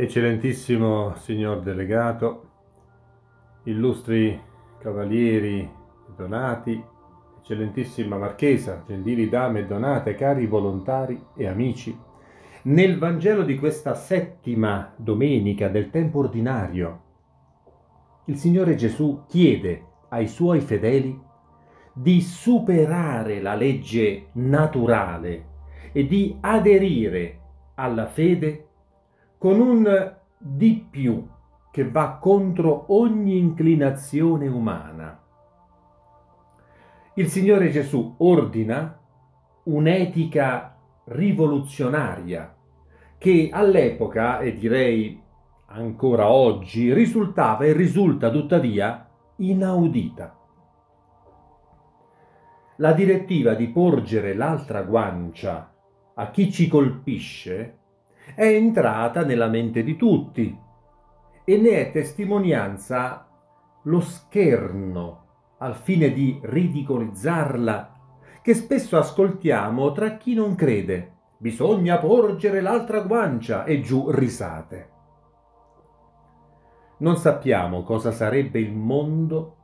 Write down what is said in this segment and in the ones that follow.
Eccellentissimo signor delegato, illustri cavalieri donati, eccellentissima marchesa, gentili dame donate, cari volontari e amici, nel Vangelo di questa settima domenica del tempo ordinario, il Signore Gesù chiede ai suoi fedeli di superare la legge naturale e di aderire alla fede con un di più che va contro ogni inclinazione umana. Il Signore Gesù ordina un'etica rivoluzionaria che all'epoca, e direi ancora oggi, risultava e risulta tuttavia inaudita. La direttiva di porgere l'altra guancia a chi ci colpisce è entrata nella mente di tutti e ne è testimonianza lo scherno al fine di ridicolizzarla che spesso ascoltiamo tra chi non crede. Bisogna porgere l'altra guancia e giù risate. Non sappiamo cosa sarebbe il mondo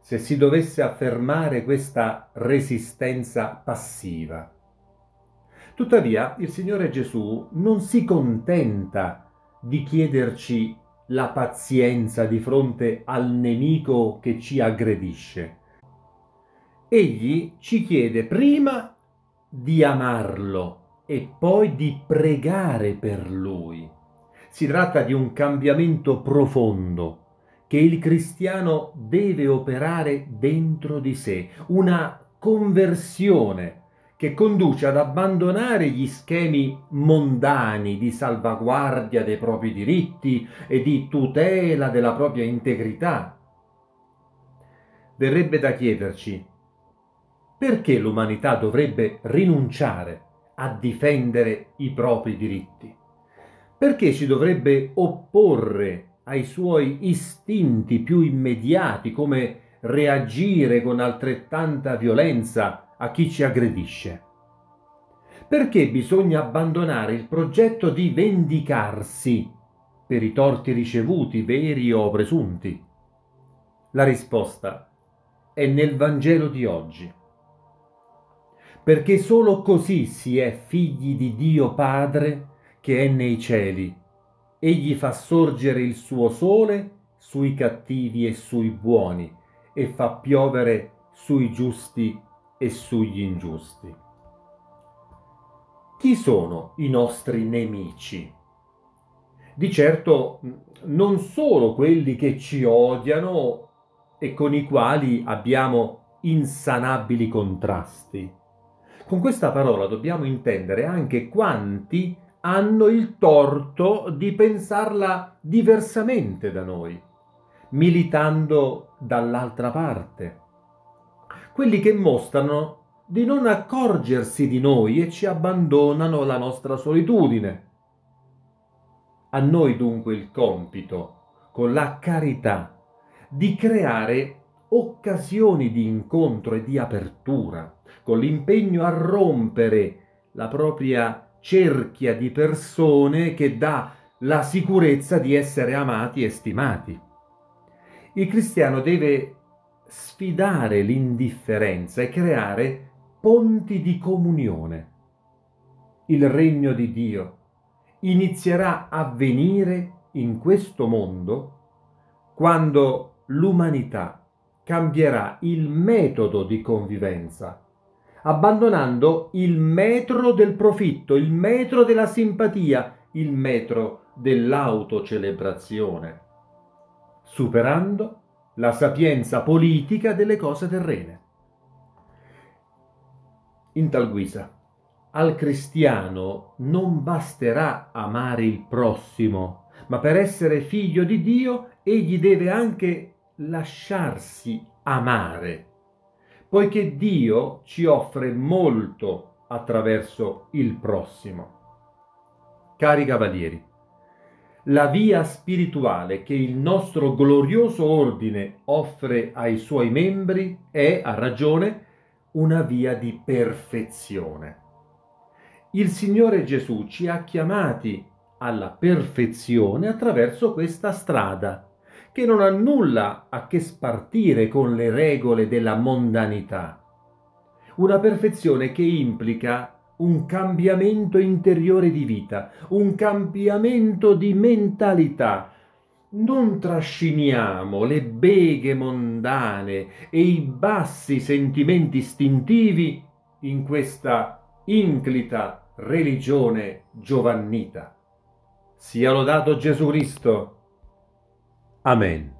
se si dovesse affermare questa resistenza passiva. Tuttavia il Signore Gesù non si contenta di chiederci la pazienza di fronte al nemico che ci aggredisce. Egli ci chiede prima di amarlo e poi di pregare per lui. Si tratta di un cambiamento profondo che il cristiano deve operare dentro di sé, una conversione che conduce ad abbandonare gli schemi mondani di salvaguardia dei propri diritti e di tutela della propria integrità. Verrebbe da chiederci perché l'umanità dovrebbe rinunciare a difendere i propri diritti? Perché si dovrebbe opporre ai suoi istinti più immediati come reagire con altrettanta violenza a chi ci aggredisce. Perché bisogna abbandonare il progetto di vendicarsi per i torti ricevuti, veri o presunti? La risposta è nel Vangelo di oggi. Perché solo così si è figli di Dio Padre che è nei cieli. Egli fa sorgere il suo sole sui cattivi e sui buoni e fa piovere sui giusti e sugli ingiusti. Chi sono i nostri nemici? Di certo non solo quelli che ci odiano e con i quali abbiamo insanabili contrasti. Con questa parola dobbiamo intendere anche quanti hanno il torto di pensarla diversamente da noi, militando dall'altra parte quelli che mostrano di non accorgersi di noi e ci abbandonano alla nostra solitudine. A noi dunque il compito, con la carità, di creare occasioni di incontro e di apertura, con l'impegno a rompere la propria cerchia di persone che dà la sicurezza di essere amati e stimati. Il cristiano deve sfidare l'indifferenza e creare ponti di comunione. Il regno di Dio inizierà a venire in questo mondo quando l'umanità cambierà il metodo di convivenza, abbandonando il metro del profitto, il metro della simpatia, il metro dell'autocelebrazione, superando la sapienza politica delle cose terrene. In tal guisa, al cristiano non basterà amare il prossimo, ma per essere figlio di Dio egli deve anche lasciarsi amare, poiché Dio ci offre molto attraverso il prossimo. Cari cavalieri, la via spirituale che il nostro glorioso ordine offre ai suoi membri è, a ragione, una via di perfezione. Il Signore Gesù ci ha chiamati alla perfezione attraverso questa strada, che non ha nulla a che spartire con le regole della mondanità. Una perfezione che implica un cambiamento interiore di vita, un cambiamento di mentalità. Non trasciniamo le beghe mondane e i bassi sentimenti istintivi in questa inclita religione giovannita. Sia lodato Gesù Cristo. Amen.